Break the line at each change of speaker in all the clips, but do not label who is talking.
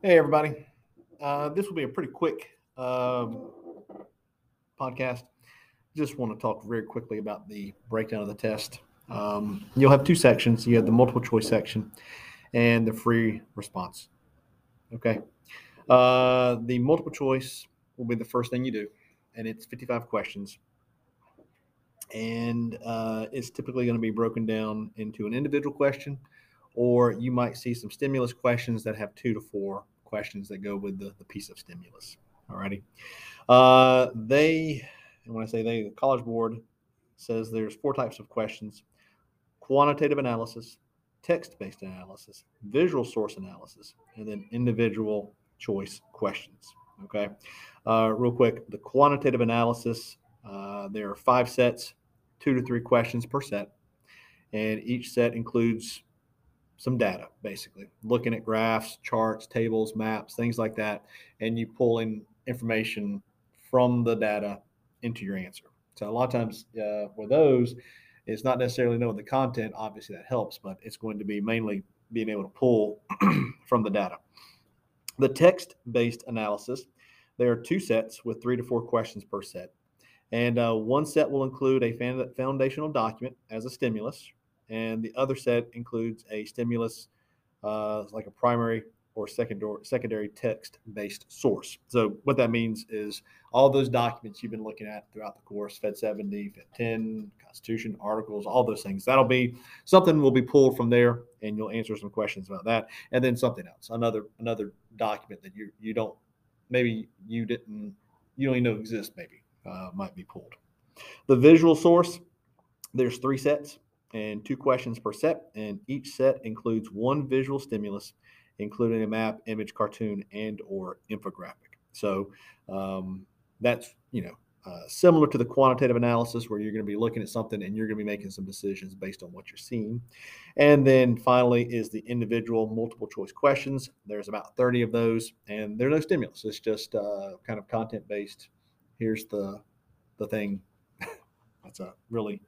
Hey, everybody. Uh, this will be a pretty quick um, podcast. Just want to talk very quickly about the breakdown of the test. Um, you'll have two sections you have the multiple choice section and the free response. Okay. Uh, the multiple choice will be the first thing you do, and it's 55 questions. And uh, it's typically going to be broken down into an individual question or you might see some stimulus questions that have two to four questions that go with the, the piece of stimulus. Alrighty. Uh, they, and when I say they, the College Board says there's four types of questions quantitative analysis, text based analysis, visual source analysis, and then individual choice questions. Okay. Uh, real quick, the quantitative analysis, uh, there are five sets, two to three questions per set, and each set includes some data, basically looking at graphs, charts, tables, maps, things like that, and you pull in information from the data into your answer. So a lot of times uh, with those, it's not necessarily knowing the content. Obviously, that helps, but it's going to be mainly being able to pull from the data. The text-based analysis, there are two sets with three to four questions per set. And uh, one set will include a foundational document as a stimulus, and the other set includes a stimulus, uh, like a primary or secondary secondary text based source. So what that means is all those documents you've been looking at throughout the course, Fed 70, Fed 10, Constitution, articles, all those things. That'll be something will be pulled from there, and you'll answer some questions about that, and then something else, another another document that you you don't maybe you didn't you don't even know exists maybe uh, might be pulled. The visual source, there's three sets and two questions per set, and each set includes one visual stimulus, including a map, image, cartoon, and or infographic. So um, that's you know uh, similar to the quantitative analysis where you're going to be looking at something and you're going to be making some decisions based on what you're seeing. And then finally is the individual multiple choice questions. There's about 30 of those, and there's no stimulus. It's just uh, kind of content based. Here's the the thing. that's a really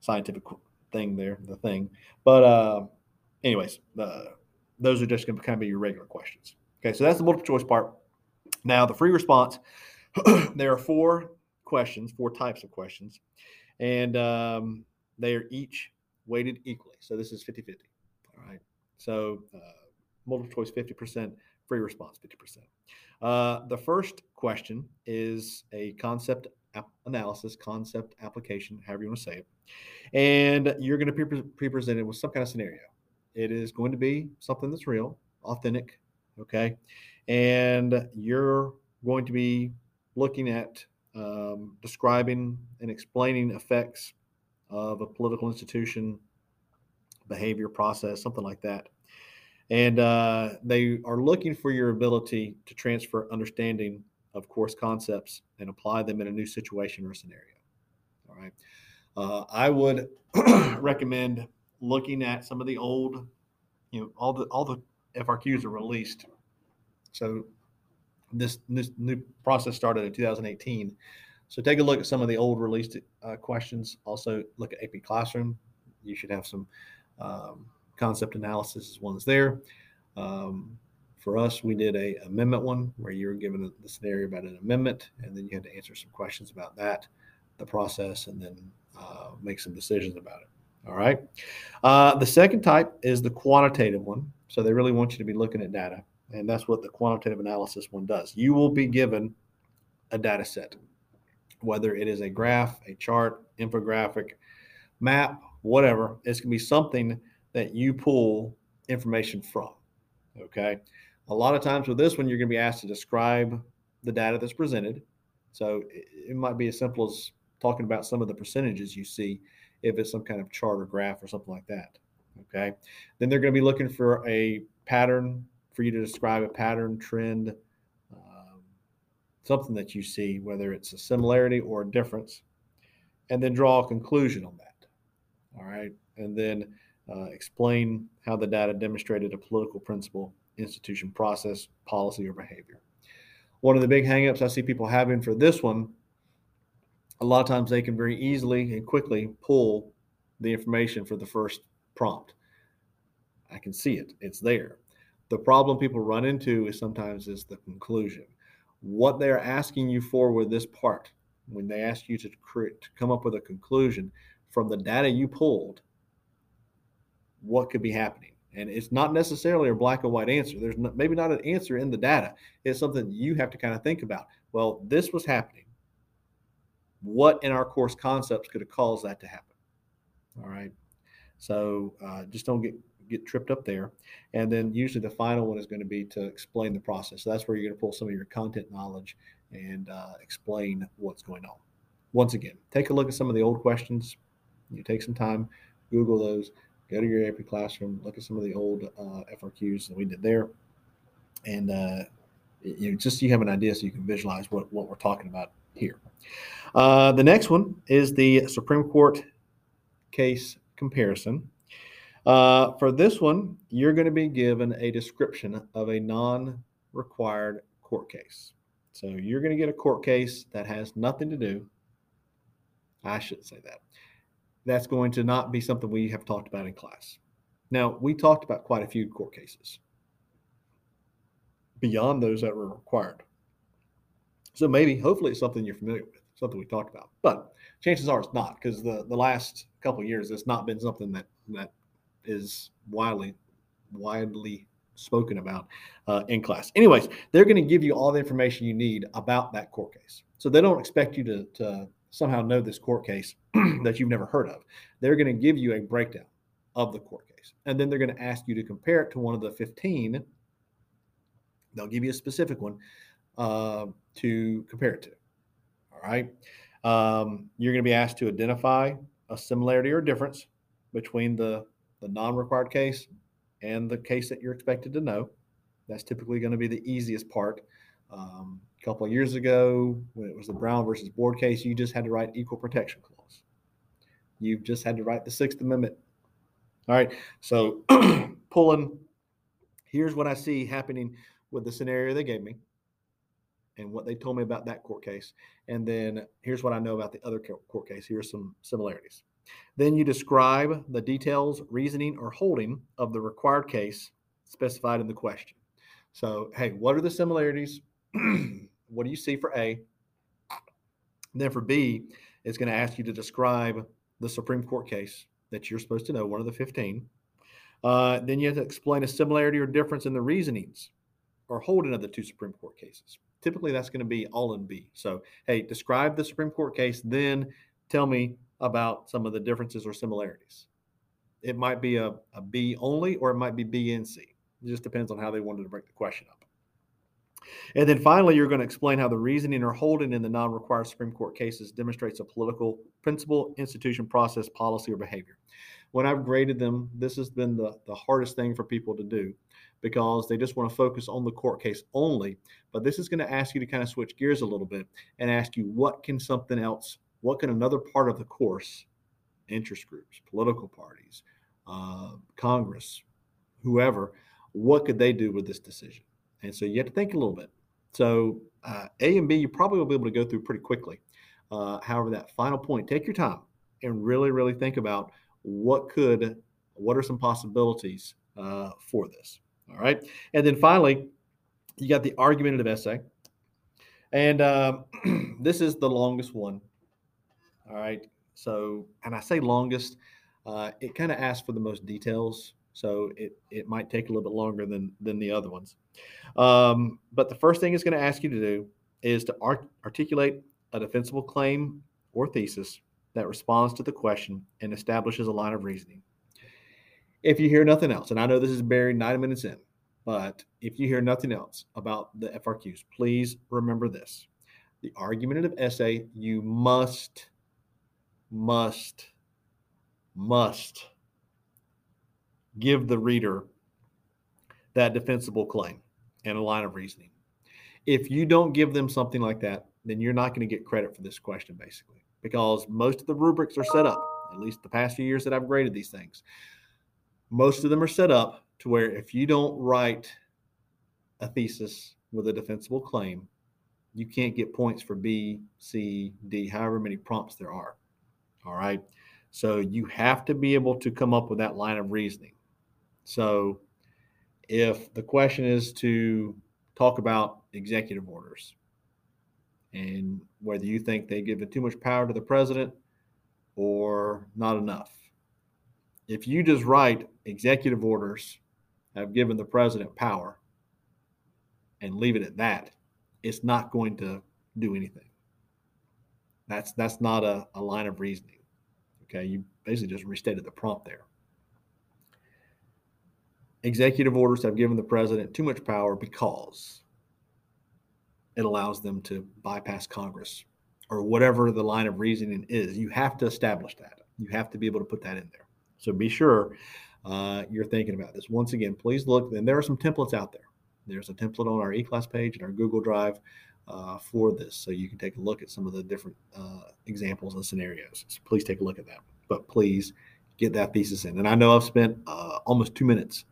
scientific thing there, the thing. But uh, anyways, uh, those are just going to kind of be your regular questions. Okay, so that's the multiple choice part. Now, the free response, there are four questions, four types of questions, and um, they are each weighted equally. So this is 50 50. All right. So uh, multiple choice 50%, free response 50%. Uh, the first question is a concept analysis, concept application, however you want to say it. And you're going to be pre presented with some kind of scenario. It is going to be something that's real, authentic, okay? And you're going to be looking at um, describing and explaining effects of a political institution, behavior process, something like that. And uh, they are looking for your ability to transfer understanding of course concepts and apply them in a new situation or scenario. All right. Uh, I would recommend looking at some of the old, you know, all the all the FRQs are released. So this this new process started in 2018. So take a look at some of the old released uh, questions. Also look at AP Classroom. You should have some um, concept analysis as there. Um, for us, we did a amendment one where you were given the scenario about an amendment, and then you had to answer some questions about that, the process, and then uh, make some decisions about it. All right. Uh, the second type is the quantitative one. So they really want you to be looking at data, and that's what the quantitative analysis one does. You will be given a data set, whether it is a graph, a chart, infographic, map, whatever. It's going to be something that you pull information from. Okay. A lot of times with this one, you're going to be asked to describe the data that's presented. So it, might be as simple as talking about some of the percentages you see if it's some kind of chart or graph or something like that. Okay. Then they're going to be looking for a pattern for you to describe a pattern, trend, um, something that you see, whether it's a similarity or a difference, and then draw a conclusion on that. All right. And then uh, explain how the data demonstrated a political principle, institution, process, policy, or behavior. One of the big hangups I see people having for this one, a lot of times they can very easily and quickly pull the information for the first prompt. I can see it, it's there. The problem people run into is sometimes is the conclusion. What they're asking you for with this part, when they ask you to, create, to come up with a conclusion from the data you pulled, what could be happening? And it's not necessarily a black and white answer. There's not, maybe not an answer in the data. It's something you have to kind of think about. Well, this was happening. What in our course concepts could have caused that to happen? All right. So uh, just don't get get tripped up there. And then usually the final one is going to be to explain the process. So that's where you're going to pull some of your content knowledge and uh, explain what's going on. Once again, take a look at some of the old questions. You take some time, Google those, go to your AP classroom, look at some of the old uh, FRQs that we did there, and uh, you know, just so you have an idea, so you can visualize what, what we're talking about here. Uh, the next one is the Supreme Court case comparison. Uh, for this one, you're going to be given a description of a non required court case. So you're going to get a court case that has nothing to do. I shouldn't say that. That's going to not be something we have talked about in class. Now, we talked about quite a few court cases beyond those that were required. So maybe, hopefully, it's something you're familiar with, something we talked about. But chances are it's not because the, the last couple years, it's not been something that, that is widely widely spoken about uh, in class. Anyways, they're going to give you all the information you need about that court case. So they don't expect you to, to somehow know this court case that you've never heard of. They're going to give you a breakdown of the court case, and then they're going to ask you to compare it to one of the 15. They'll give you a specific one uh, to compare it to. All right. Um, you're going to be asked to identify a similarity or difference between the the non-required case and the case that you're expected to know. That's typically going to be the easiest part. Um, couple of years ago, when it was the Brown versus Board case, you just had to write equal protection clause. You've just had to write the Sixth Amendment. All right. So pulling, here's what I see happening with the scenario they gave me and what they told me about that court case. And then here's what I know about the other court case. Here's some similarities. Then you describe the details, reasoning, or holding of the required case specified in the question. So, hey, what are the similarities? what do you see for A? then for B, it's going to ask you to describe the Supreme Court case that you're supposed to know, one of the 15. Uh, then you have to explain a similarity or difference in the reasonings or holding of the two Supreme Court cases. Typically, that's going to be all in B. So, hey, describe the Supreme Court case, then tell me about some of the differences or similarities. It might be a, a B only, or it might be B and C. It just depends on how they wanted to break the question up. And then finally, you're going to explain how the reasoning or holding in the non required Supreme Court cases demonstrates a political principle, institution, process, policy, or behavior. When I've graded them, this has been the, the hardest thing for people to do because they just want to focus on the court case only. But this is going to ask you to kind of switch gears a little bit and ask you what can something else what can another part of the course, interest groups, political parties, uh, Congress, whoever, what could they do with this decision? And so you have to think a little bit. So uh, A and B, you probably will be able to go through pretty quickly. Uh, however, that final point, take your time and really, really think about what could, what are some possibilities uh, for this. All right. And then finally, you got the argumentative essay. And um, this is the longest one all right. So, and I say longest, uh, it kind of asks for the most details. So it, it might take a little bit longer than, than the other ones. Um, but the first thing it's going to ask you to do is to art- articulate a defensible claim or thesis that responds to the question and establishes a line of reasoning. If you hear nothing else, and I know this is buried nine minutes in, but if you hear nothing else about the FRQs, please remember this. The argumentative essay, you must must, must give the reader that defensible claim and a line of reasoning. If you don't give them something like that, then you're not going to get credit for this question, basically, because most of the rubrics are set up, at least the past few years that I've graded these things. Most of them are set up to where if you don't write a thesis with a defensible claim, you can't get points for B, C, D, however many prompts there are. All right. So you have to be able to come up with that line of reasoning. So if the question is to talk about executive orders and whether you think they give too much power to the president or not enough, if you just write executive orders have given the president power and leave it at that, it's not going to do anything. That's that's not a, a line of reasoning. Okay, you basically just restated the prompt there. Executive orders have given the president too much power because it allows them to bypass Congress or whatever the line of reasoning is. You have to establish that. You have to be able to put that in there. So be sure uh, you're thinking about this. Once again, please look, and there are some templates out there. There's a template on our eClass page and our Google Drive uh, for this. So you can take a look at some of the different uh, examples and scenarios. So please take a look at that. But please get that thesis in. And I know I've spent uh, almost two minutes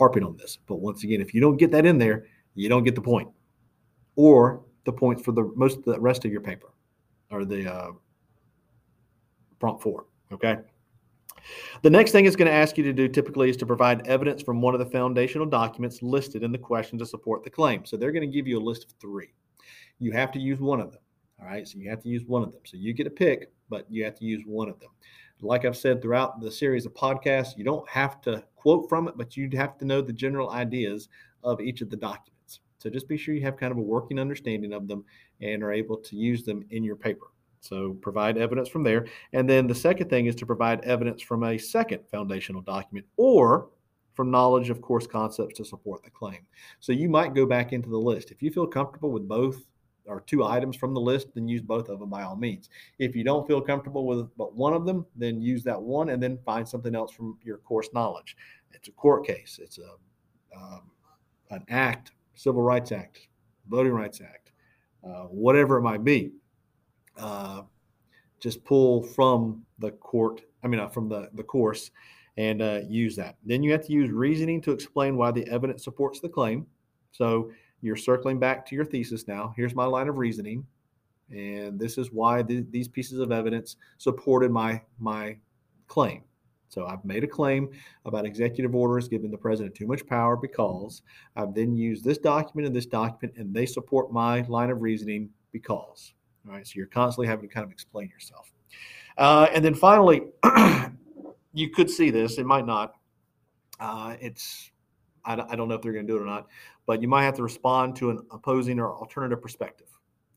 harping on this. But once again, if you don't get that in there, you don't get the point or the points for the most of the rest of your paper or the uh, prompt four. Okay. The next thing it's going to ask you to do typically is to provide evidence from one of the foundational documents listed in the question to support the claim. So they're going to give you a list of three. You have to use one of them. All right. So you have to use one of them. So you get a pick, but you have to use one of them. Like I've said throughout the series of podcasts, you don't have to quote from it, but you'd have to know the general ideas of each of the documents. So just be sure you have kind of a working understanding of them and are able to use them in your paper. So provide evidence from there. And then the second thing is to provide evidence from a second foundational document or from knowledge of course concepts to support the claim. So you might go back into the list. If you feel comfortable with both or two items from the list, then use both of them by all means. If you don't feel comfortable with but one of them, then use that one and then find something else from your course knowledge. It's a court case. It's a um, an act, Civil Rights Act, Voting Rights Act, uh, whatever it might be uh, just pull from the court, I mean, uh, from the, the course and uh, use that. Then you have to use reasoning to explain why the evidence supports the claim. So you're circling back to your thesis now. Here's my line of reasoning. And this is why the, these pieces of evidence supported my, my claim. So I've made a claim about executive orders giving the president too much power because I've then used this document and this document, and they support my line of reasoning because. All right, so you're constantly having to kind of explain yourself. Uh, and then finally, you could see this, it might not. Uh, it's, I, I don't know if they're going to do it or not, but you might have to respond to an opposing or alternative perspective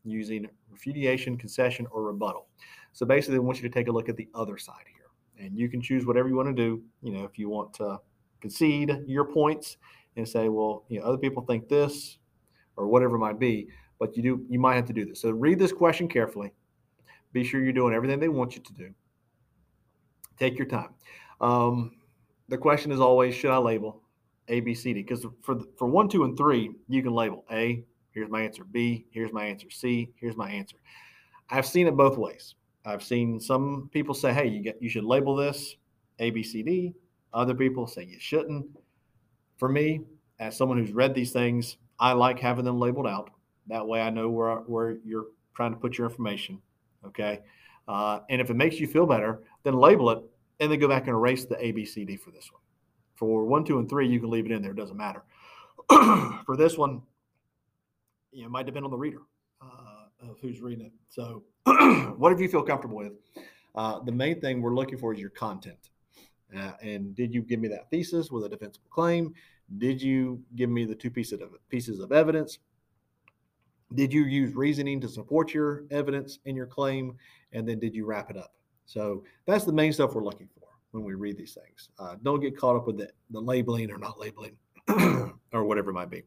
using refutation, concession, or rebuttal. So basically, they want you to take a look at the other side here. And you can choose whatever you want to do. You know, if you want to concede your points and say, well, you know, other people think this or whatever it might be but you do you might have to do this. So read this question carefully. Be sure you're doing everything they want you to do. Take your time. Um, the question is always, should I label A, B, C, D? Because for for one, two, and three, you can label A. Here's my answer. B. Here's my answer. C. Here's my answer. I've seen it both ways. I've seen some people say, "Hey, you get you should label this A, B, C, D." Other people say you shouldn't. For me, as someone who's read these things, I like having them labeled out. That way I know where, where you're trying to put your information. Okay. Uh, and if it makes you feel better, then label it and then go back and erase the ABCD for this one. For one, two, and three, you can leave it in there. It doesn't matter. for this one, you know, it might depend on the reader uh, of who's reading it. So, whatever you feel comfortable with. Uh, the main thing we're looking for is your content. Uh, and did you give me that thesis with a defensible claim? Did you give me the two pieces of pieces of evidence? did you use reasoning to support your evidence and your claim and then did you wrap it up so that's the main stuff we're looking for when we read these things uh, don't get caught up with the, the labeling or not labeling or whatever it might be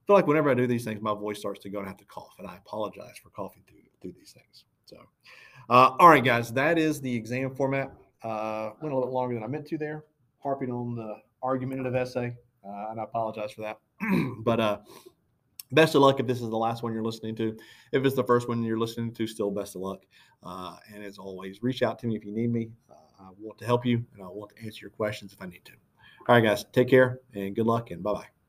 I feel like whenever I do these things, my voice starts to go and I have to cough, and I apologize for coughing through, through these things. So, uh, all right, guys, that is the exam format. Uh, went a little bit longer than I meant to there, harping on the argumentative essay. uh, and I apologize for that. but uh, best of luck if this is the last one you're listening to. If it's the first one you're listening to, still best of luck. Uh, and as always, reach out to me if you need me. I want to help you and I want to answer your questions if I need to. All right, guys, take care and good luck and bye bye.